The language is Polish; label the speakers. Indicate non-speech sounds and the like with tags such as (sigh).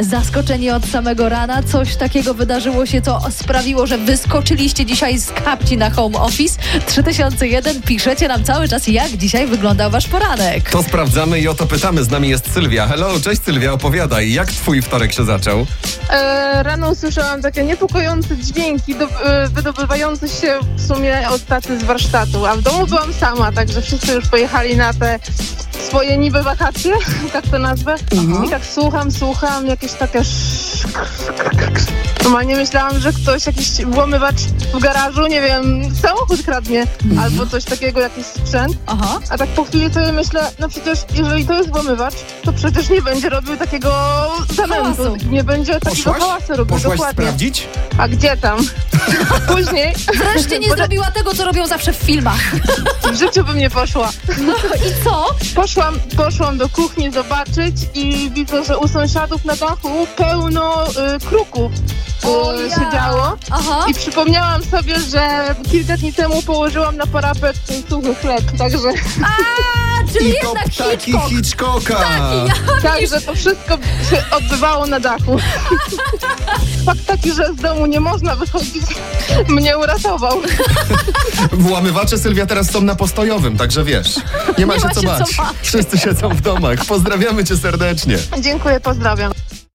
Speaker 1: zaskoczeni od samego rana. Coś takiego wydarzyło się, co sprawiło, że wyskoczyliście dzisiaj z kapci na home office. 3001 piszecie nam cały czas, jak dzisiaj wyglądał wasz poranek.
Speaker 2: To sprawdzamy i o to pytamy. Z nami jest Sylwia. Hello, cześć Sylwia, opowiadaj. Jak twój wtorek się zaczął?
Speaker 3: E, rano usłyszałam takie niepokojące dźwięki do, e, wydobywające się w sumie od taty z warsztatu, a w domu byłam sama, także wszyscy już pojechali na te swoje niby wakacje, (laughs) tak to nazwę. I tak słucham, słucham, jakieś takie Normalnie myślałam, że ktoś, jakiś włamywacz w garażu, nie wiem, samochód kradnie albo coś takiego, jakiś sprzęt.
Speaker 1: Aha.
Speaker 3: A tak po chwili sobie myślę, no przecież jeżeli to jest włamywacz, to przecież nie będzie robił takiego zamętu, nie będzie takiego
Speaker 2: Poszłaś?
Speaker 3: hałasu robił,
Speaker 2: Poszłaś
Speaker 3: dokładnie.
Speaker 2: sprawdzić?
Speaker 3: A gdzie tam? (laughs) Później
Speaker 1: Wreszcie nie zrobiła tego, co robią zawsze w filmach.
Speaker 3: w życiu bym nie poszła.
Speaker 1: No i co?
Speaker 3: Poszłam, poszłam do kuchni zobaczyć i widzę, że u sąsiadów na dachu pełno y, kruków y,
Speaker 1: ja.
Speaker 3: siedziało.
Speaker 1: Aha.
Speaker 3: I przypomniałam sobie, że kilka dni temu położyłam na parapet suchy chleb, także,
Speaker 1: A, czyli
Speaker 2: I to
Speaker 1: jednak
Speaker 2: ptaki
Speaker 1: Hitchcock.
Speaker 2: Hitchcocka.
Speaker 3: także to wszystko się odbywało na dachu. (laughs) Fakt taki, że z domu nie można wychodzić, mnie uratował. (laughs)
Speaker 2: Włamywacze Sylwia teraz są na postojowym, także wiesz. Nie ma
Speaker 1: Nie
Speaker 2: się
Speaker 1: ma
Speaker 2: co
Speaker 1: się co
Speaker 2: bać.
Speaker 1: bać.
Speaker 2: Wszyscy siedzą w domach. Pozdrawiamy cię serdecznie.
Speaker 3: Dziękuję, pozdrawiam.